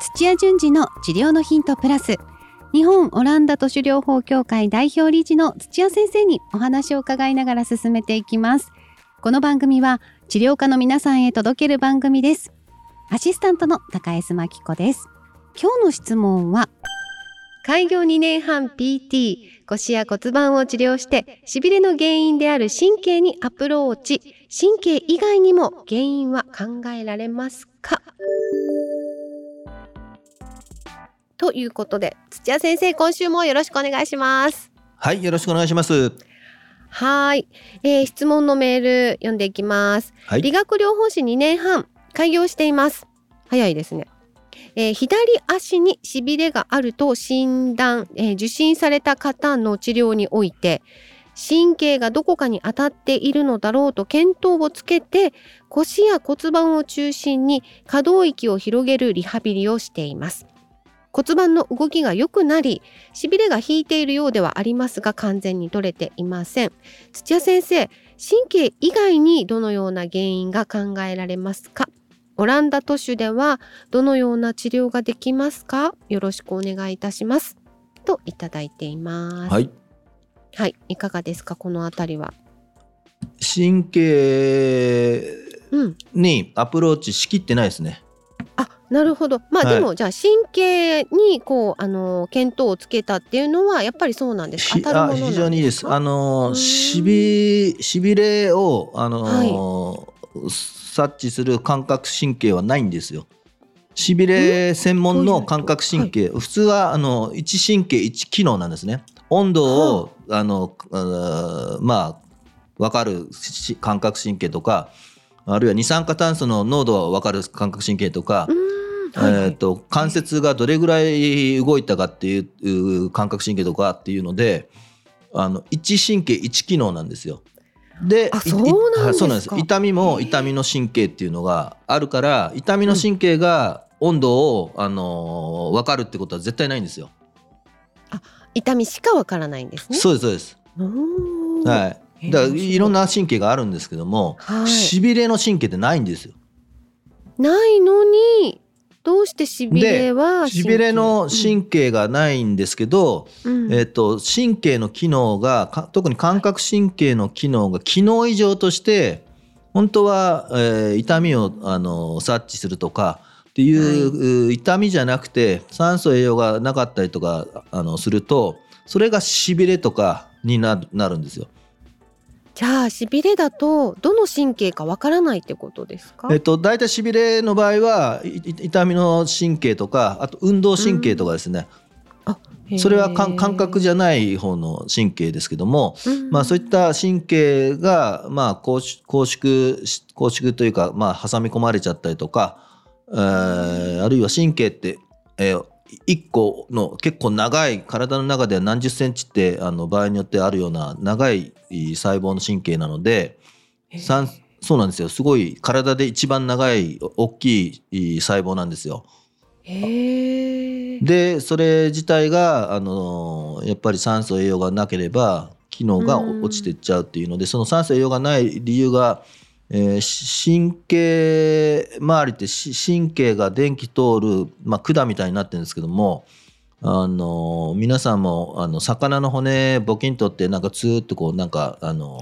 土屋順次の治療のヒントプラス。日本オランダ都市療法協会代表理事の土屋先生にお話を伺いながら進めていきます。この番組は治療家の皆さんへ届ける番組です。アシスタントの高江真紀子です。今日の質問は開業2年半 PT 腰や骨盤を治療して痺れの原因である神経にアプローチ。神経以外にも原因は考えられますか？ということで土屋先生今週もよろしくお願いします。はいよろしくお願いします。はい、えー、質問のメール読んでいきます、はい、理学療法士2年半開業しています。早いですね。えー、左足にしびれがあると診断、えー、受診された方の治療において神経がどこかに当たっているのだろうと見当をつけて腰や骨盤を中心に可動域を広げるリハビリをしています骨盤の動きが良くなりしびれが引いているようではありますが完全に取れていません。土屋先生神経以外にどのような原因が考えられますか？オランダ都市ではどのような治療ができますか？よろしくお願いいたします。といただいています。はい。はい。いかがですか？このあたりは。神経にアプローチしきってないですね、あなるほど。まあ、はい、でもじゃあ神経にこうあの見当をつけたっていうのはやっぱりそうなんですか？あ非常にいいですあのしびしびれをあの、はい、察知する感覚神経はないんですよ。しびれ専門の感覚神経、はい、普通はあの1神経1機能なんですね。温度を、はあ、あのまあ分かる感覚神経とかあるいは二酸化炭素の濃度は分かる感覚神経とか、はいはい、えーと、関節がどれぐらい動いたかっていう感覚神経とかっていうのであの一神経一機能なんですよ。でそうなんです痛みも痛みの神経っていうのがあるから痛みの神経が温度を、あの分かるってことは絶対ないんですよ。あ痛みしか分からないんですね。そうですそうです。はい。だからい。ろんな神経があるんですけども、はい、しびれの神経ってないんですよ。ないのにどうしてしびれはしびれの神経がないんですけど、うん、えーと、神経の機能が特に感覚神経の機能が機能異常として本当は、えー、痛みをあの察知するとかっていう、はい、痛みじゃなくて酸素栄養がなかったりとかあのするとそれがしびれとかになるんですよ。じゃあしびれだとどの神経かわからないってことですか？えっと大体しびれの場合は痛みの神経とかあと運動神経とかですね。うん、それは感覚じゃない方の神経ですけども、うん、まあそういった神経がまあ拘縮拘縮というかまあ挟み込まれちゃったりとか、えー、あるいは神経って、えー、1個の結構長い体の中では何十センチってあの場合によってあるような長い細胞の神経なのでそうなんですよ。すごい体で一番長い大きい細胞なんですよ。でそれ自体があのやっぱり酸素栄養がなければ機能が落ちてっちゃうっていうのでその酸素栄養がない理由がえー、神経周りって神経が電気通る、まあ、管みたいになってるんですけどもあの皆さんもあの魚の骨ボキンとってなんかツーッとこうなんかあの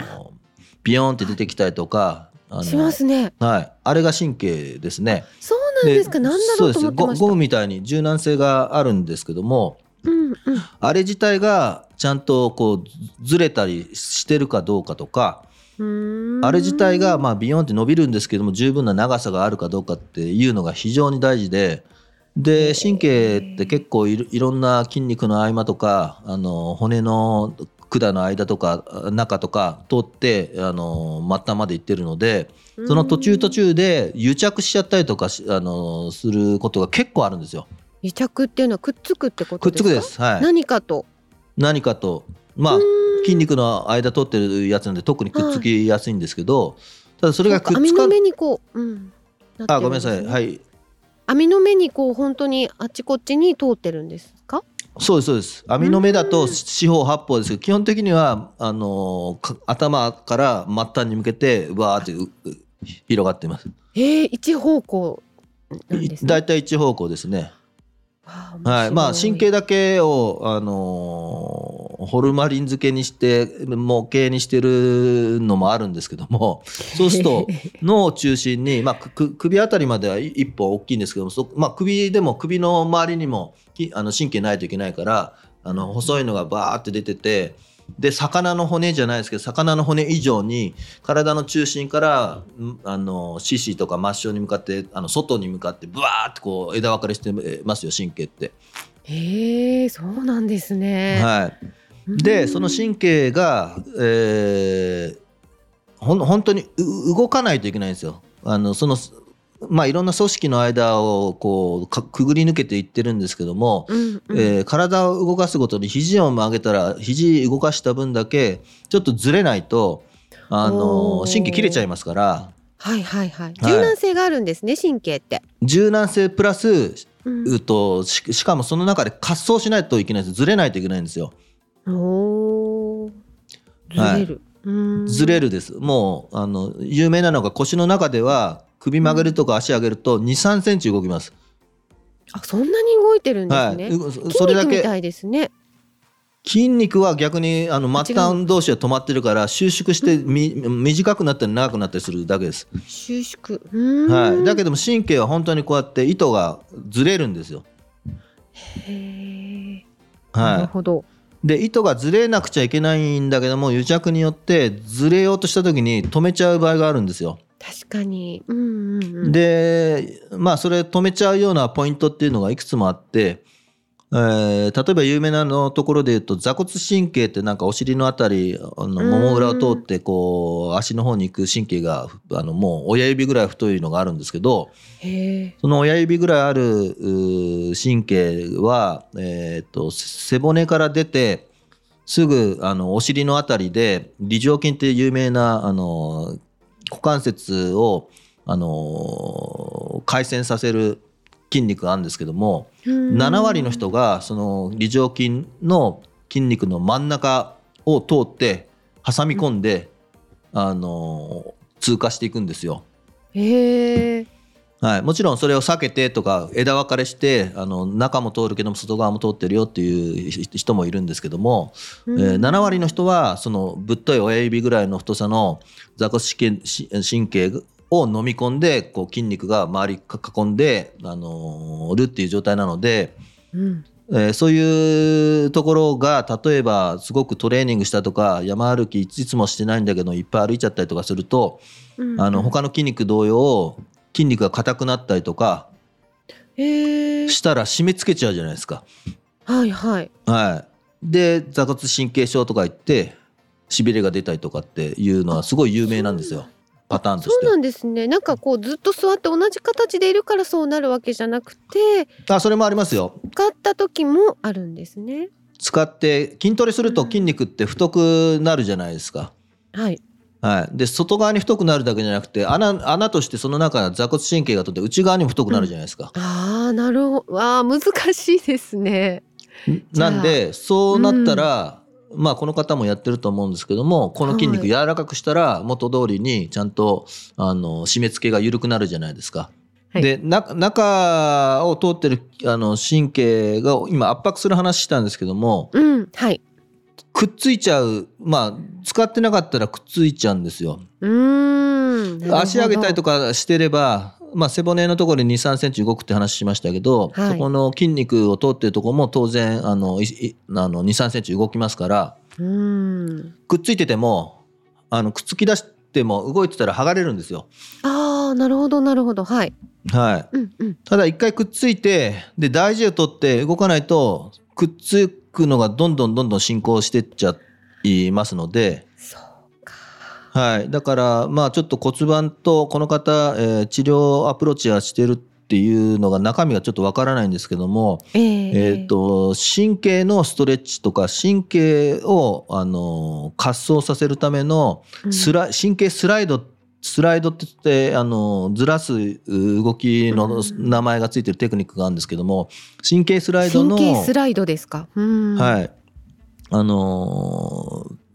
ビヨーンって出てきたりとかしますね。はい。あれが神経ですね。そうなんですか。なんだろうと思ってました。ゴムみたいに柔軟性があるんですけども、うんうん、あれ自体がちゃんとこうずれたりしてるかどうかとかあれ自体がまあビヨンって伸びるんですけども十分な長さがあるかどうかっていうのが非常に大事でで神経って結構いろんな筋肉の合間とかあの骨の管の間とか中とか通ってあの末端まで行ってるのでその途中途中で癒着しちゃったりとかあのすることが結構あるんですよ。癒着っていうのはくっつくってことですか？くっつくです、はい、何かと。何かと。まあ筋肉の間取ってるやつなんで特にくっつきやすいんですけど、はい、ただそれがくっつか目にこう、うん、あごめんなさい。はい。網の目にこう本当にあっちこっちに通ってるんですか？そうですそうです。網の目だと四方八方ですけど基本的にはあの頭から末端に向けてわーって広がっています。えー、一方向なんです、ね、だいたい一方向ですねはいまあ、神経だけを、あのー、ホルマリン漬けにして模型にしてるのもあるんですけどもそうすると脳を中心に、まあ、首あたりまでは一本大きいんですけどもそ、まあ、首でも首の周りにもあの神経ないといけないからあの細いのがバーって出てて。で魚の骨じゃないですけど魚の骨以上に体の中心からあの四肢とか末梢に向かってあの外に向かってブワーってこう枝分かれしてますよ神経って。へえそうなんですね。はい、でその神経が、えー、ほん本当に動かないといけないんですよ。あのそのまあ、いろんな組織の間をこうくぐり抜けていってるんですけども、うんうん、えー、体を動かすごとに肘を曲げたら肘動かした分だけちょっとずれないとあの神経切れちゃいますから。はいはいはい。柔軟性があるんですね、はい、神経って。柔軟性プラス、うん、とししかもその中で滑走しないといけないです。ずれないといけないんですよ。おずれる、はい、ずれるです。もうあの有名なのが腰の中では首曲げるとか足上げると2、3センチ動きます。あ、そんなに動いてるんですね。はい、それだけ。みたいですね。筋肉は逆にあの末端同士は止まってるから収縮してみ、短くなったり長くなったりするだけです。収縮。はい。だけども神経は本当にこうやって糸がずれるんですよ。へえ。はい。なるほど。で糸がずれなくちゃいけないんだけども癒着によってずれようとした時に止めちゃう場合があるんですよ。確かに、うんうんうん、でまあそれ止めちゃうようなポイントっていうのがいくつもあって、えー、例えば有名なのところで言うと座骨神経ってなんかお尻のあたりあのもも裏を通ってこう足の方に行く神経があのもう親指ぐらい太いのがあるんですけどその親指ぐらいある神経は、えーと、と背骨から出てすぐあのお尻のあたりで梨状筋っていう有名なあの股関節を、あの回旋させる筋肉があるんですけども7割の人がその梨状筋の筋肉の真ん中を通って挟み込んで、あの通過していくんですよ。へーはい、もちろんそれを避けてとか枝分かれしてあの中も通るけども外側も通ってるよっていう人もいるんですけども、うん、えー、7割の人はそのぶっとい親指ぐらいの太さの座骨神経を飲み込んでこう筋肉が周り囲んで、あのー、るっていう状態なので、うん。えー、そういうところが例えばすごくトレーニングしたとか山歩きいつもしてないんだけどいっぱい歩いちゃったりとかすると、うん、あの他の筋肉同様筋肉が硬くなったりとかしたら締め付けちゃうじゃないですか。はいはい。はい。で座骨神経症とか言ってしびれが出たりとかっていうのはすごい有名なんですよ。パターンとそうなんですね。なんかこうずっと座って同じ形でいるからそうなるわけじゃなくて、あそれもありますよ。使った時もあるんですね。使って筋トレすると筋肉って太くなるじゃないですか。うん、はい。はい、で外側に太くなるだけじゃなくて穴穴としてその中座骨神経がとって内側にも太くなるじゃないですか。うん、ああなるほどあ難しいですね。なんでそうなったら、うん、まあこの方もやってると思うんですけどもこの筋肉柔らかくしたら元通りにちゃんとあの締め付けが緩くなるじゃないですか。はい、で中を通ってるあの神経が今圧迫する話したんですけども、うん、はいくっついちゃう。まあ使ってなかったらくっついちゃうんですよ。うん。足上げたりとかしてれば、まあ、背骨のところに2 3センチ動くって話しましたけど、はい、そこの筋肉を通ってるところも当然あの2 3センチ動きますからうん。くっついててもあのくっつき出しても動いてたら剥がれるんですよ。ああなるほどなるほど。はい。はい、うんうん、ただ一回くっついてで大事を取って動かないとくっつくのがどんどんどんどん進行してっちゃいますので。はい、だからまあちょっと骨盤とこの方、えー、治療アプローチはしてるっていうのが中身がちょっとわからないんですけども、えー、えーと神経のストレッチとか神経をあの滑走させるためのスラ、うん、神経スライドスライドって言ってあのずらす動きの名前がついてるテクニックがあるんですけども神経スライドの神経スライドですか、はい。あの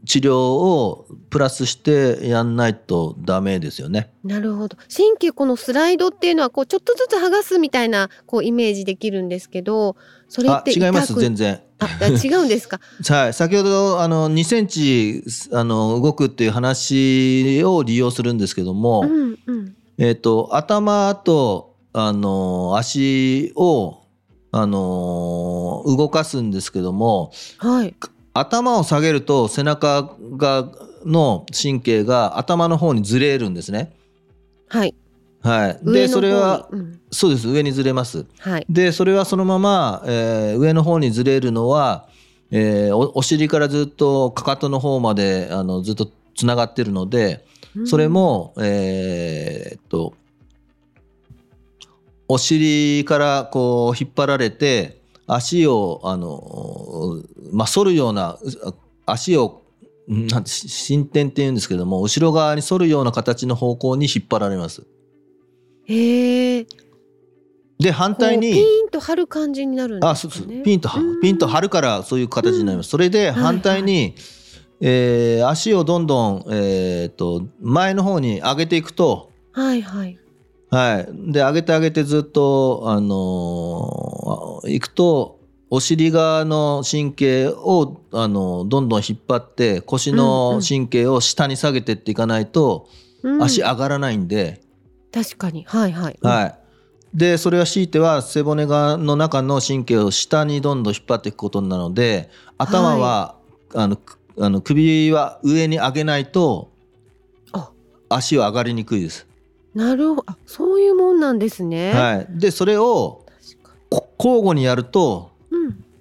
治療をプラスしてやんないとダメですよね。なるほど。神経このスライドっていうのはこうちょっとずつ剥がすみたいなこうイメージできるんですけど、それって違います全然。あ違うんですか？はい、先ほどあの2センチあの動くっていう話を利用するんですけども、うんうん、えっ、ー、と頭とあの足をあの動かすんですけども、はい、頭を下げると背中がの神経が頭の方にずれるんですね。はい。はい、でそれは、うん、そうです上にずれます。はい、でそれはそのまま、えー、上の方にずれるのは、えー、おお尻からずっとかかとの方まであのずっとつながってるのでそれも、えー、っとお尻からこう引っ張られて足をあの、まあ、反るような足をなんて進展っていうんですけども後ろ側に反るような形の方向に引っ張られます。へえ。で反対にピンと張る感じになるんですね。あそうそうピンとピンと張るからそういう形になります。それで反対に、はいはい、えー、足をどんどん、えーと、と前の方に上げていくと、はいはい、はい。で、上げて上げてずっと、あのー、行くと、お尻側の神経を、あのー、どんどん引っ張って、腰の神経を下に下げてっていかないと、うんうん、足上がらないんで。確かに。はいはい。はい。で、それは強いては背骨側の中の神経を下にどんどん引っ張っていくことなので、頭は、はい、あの、あの首は上に上げないと、足は上がりにくいです。なるほどそういうもんなんですね。はい、でそれを交互にやると、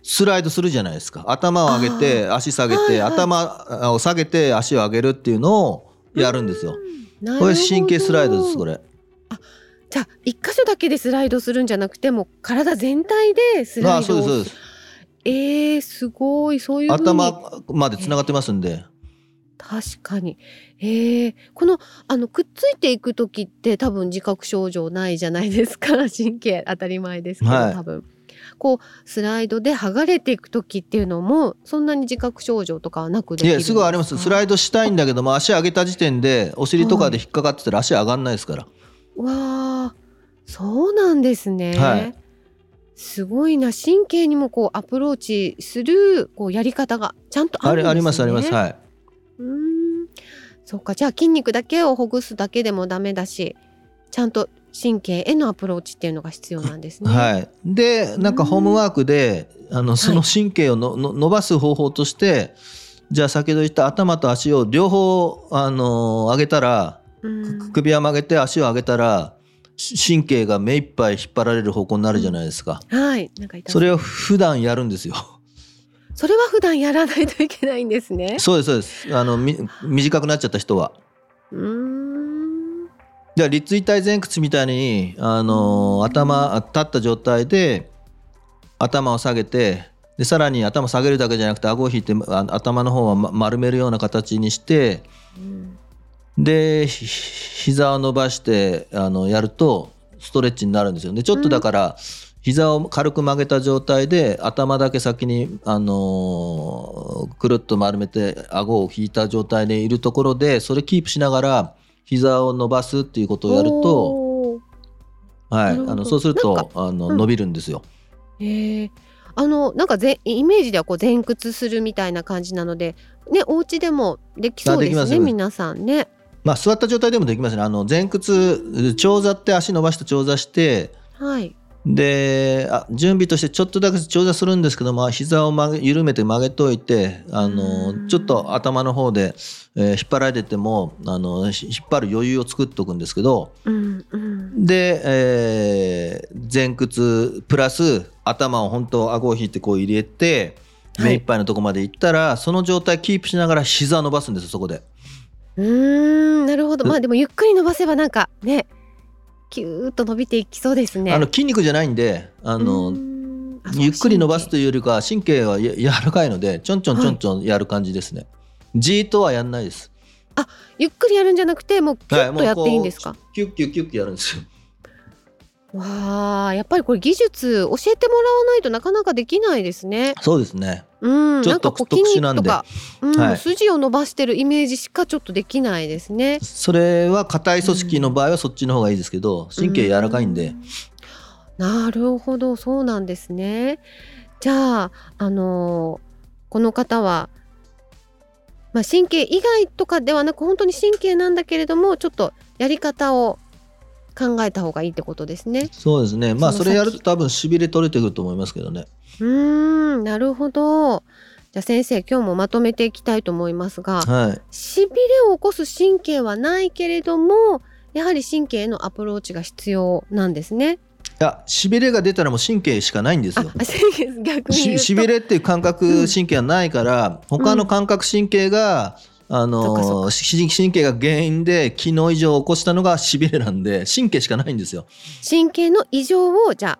スライドするじゃないですか頭を上げて足下げて、はいはい、頭を下げて足を上げるっていうのをやるんですよ。これ神経スライドですこれ。あじゃあ一箇所だけでスライドするんじゃなくても体全体でスライドあそうですそうです。えー、すごいそういう頭までつながってますんで。確かに。ええ、このあのくっついていく時って多分自覚症状ないじゃないですか。神経当たり前ですけど、はい、多分。こうスライドで剥がれていく時っていうのもそんなに自覚症状とかはなくいやすぐあります。スライドしたいんだけども足上げた時点でお尻とかで引っかかってたら足上がんないですから、わあそうなんですね、はい、すごいな。神経にもこうアプローチするこうやり方がちゃんとあるんですね。ありますあります。はい。うんそうか。じゃあ筋肉だけをほぐすだけでもダメだしちゃんと神経へのアプローチっていうのが必要なんですね。はい、でなんかホームワークであのその神経をの、はい、伸ばす方法としてじゃあ先ほど言った頭と足を両方あの上げたら、首を曲げて足を上げたら神経が目いっぱい引っ張られる方向になるじゃないですか。うん、はい、なんかそれを普段やるんですよ。それは普段やらないといけないんですね。そうですそうです。あのみ短くなっちゃった人は。うん。では立位体前屈みたいにあの頭立った状態で頭を下げてでさらに頭下げるだけじゃなくて顎を引いて頭の方は丸めるような形にして、うん、で膝を伸ばしてあのやるとストレッチになるんですよね。ちょっとだから、うん膝を軽く曲げた状態で頭だけ先に、あのー、くるっと丸めて顎を引いた状態でいるところでそれキープしながら膝を伸ばすっていうことをやるとはい、あのそうするとあの、うん、伸びるんですよ。へえあのなんかぜイメージではこう前屈するみたいな感じなのでねお家でもできそうですね皆さんね。まあ座った状態でもできますね。あの前屈長座って足伸ばして長座して、はい、であ準備としてちょっとだけ調査するんですけども膝を曲げ緩めて曲げといてあのちょっと頭の方で、えー、引っ張られてもあの引っ張る余裕を作っておくんですけど、うんうん、で、えー、前屈プラス頭を本当顎を引いてこう入れて目いっぱいのとこまで行ったら、はい、その状態キープしながら膝を伸ばすんですそこで。うんなるほど。まあでもゆっくり伸ばせばなんかねキューッと伸びていきそうですね。あの筋肉じゃないんであのゆっくり伸ばすというよりか神経はや柔らかいのでちょんちょんちょんちょんやる感じですね。じ、ー、っとはやんないです。あゆっくりやるんじゃなくてもうキュッとやっていいんですか、はい、キュッキュッキュッキュやるんですよ。わあ、やっぱりこれ技術教えてもらわないとなかなかできないですね。そうですね。うん、ちょっと特殊なんで、うん、はい、筋を伸ばしてるイメージしかちょっとできないですね。それは硬い組織の場合はそっちの方がいいですけど、神経柔らかいんで。うん、なるほど、そうなんですね。じゃあ、あのー、この方は。まあ、神経以外とかではなく本当に神経なんだけれどもちょっとやり方を考えた方がいいってことですね。そうですね。まあそれやると多分しびれ取れてくると思いますけどね。うんなるほど。じゃあ先生今日もまとめていきたいと思いますが、はい、しびれを起こす神経はないけれどもやはり神経へのアプローチが必要なんですね。いや、しびれが出たらもう神経しかないんですよ。逆にしびれっていう感覚神経はないから、うん、他の感覚神経が、うんあの神経が原因で機能異常を起こしたのがしびれなんで神経しかないんですよ。神経の異常をじゃあ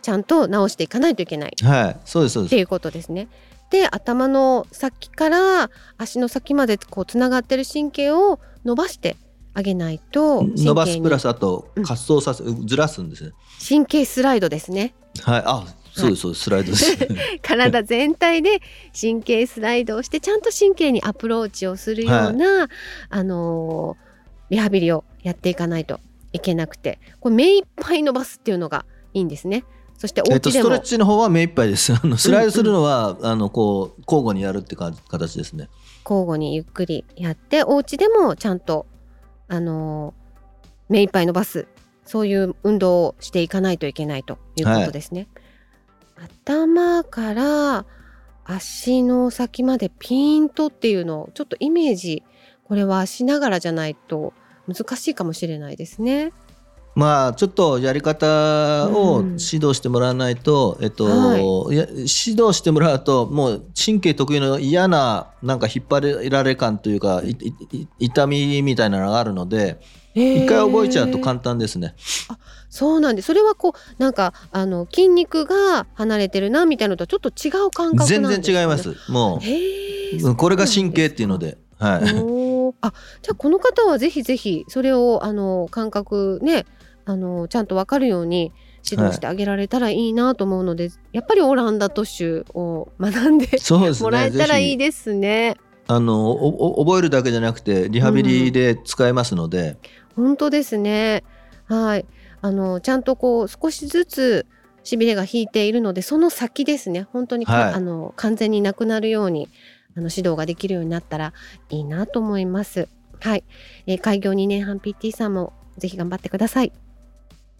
ちゃんと治していかないといけない。はい、そうですそうです。っていうことですね。で頭の先から足の先までこうつながってる神経を伸ばしてあげないと伸ばすプラスあと滑走させ、うん、ずらすんですね。神経スライドですね。はい、あそうですそうですスライドです 体全体で神経スライドをしてちゃんと神経にアプローチをするような、はい、あのー、リハビリをやっていかないといけなくてこれ目いっぱい伸ばすっていうのがいいんですね。そしてお家でも、ストレッチの方は目いっぱいです。あのスライドするのは、うんうん、あのこう交互にやるってか形ですね。交互にゆっくりやってお家でもちゃんとあのー、目いっぱい伸ばすそういう運動をしていかないといけないということですね。はい頭から足の先までピーンとっていうのをちょっとイメージこれはしながらじゃないと難しいかもしれないですね。まあちょっとやり方を指導してもらわないと、うん、えっと、はい、指導してもらうともう神経特有の嫌ななんか引っ張られ感というか痛みみたいなのがあるので一回覚えちゃうと簡単ですね。あそうなんでそれはこうなんかあの筋肉が離れてるなみたいなのとはちょっと違う感覚なんです、ね、全然違います。もうこれが神経っていうので。はい、あじゃあこの方はぜひぜひそれをあの感覚ねあのちゃんと分かるように指導してあげられたらいいなと思うので、はい、やっぱりオランダ都市を学んでもらえたらいいですね。あの覚えるだけじゃなくてリハビリで使えますので、うん、本当ですねはいあのちゃんとこう少しずつしびれが引いているのでその先ですね本当に、はい、あの完全になくなるようにあの指導ができるようになったらいいなと思います。はい、えー、開業2年半 PT さんもぜひ頑張ってください。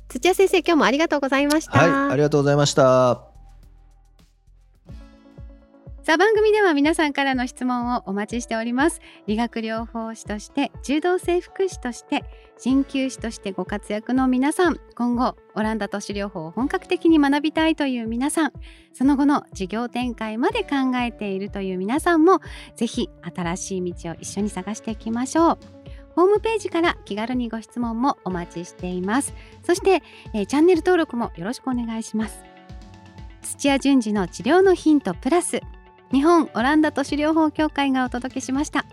土屋先生今日もありがとうございました。はい、ありがとうございました。さあ番組では皆さんからの質問をお待ちしております。理学療法士として柔道整復師として鍼灸師としてご活躍の皆さん今後オランダ都市療法を本格的に学びたいという皆さんその後の事業展開まで考えているという皆さんもぜひ新しい道を一緒に探していきましょう。ホームページから気軽にご質問もお待ちしています。そして、えー、チャンネル登録もよろしくお願いします。土屋順次の治療のヒントプラス日本オランダ都市療法協会がお届けしました。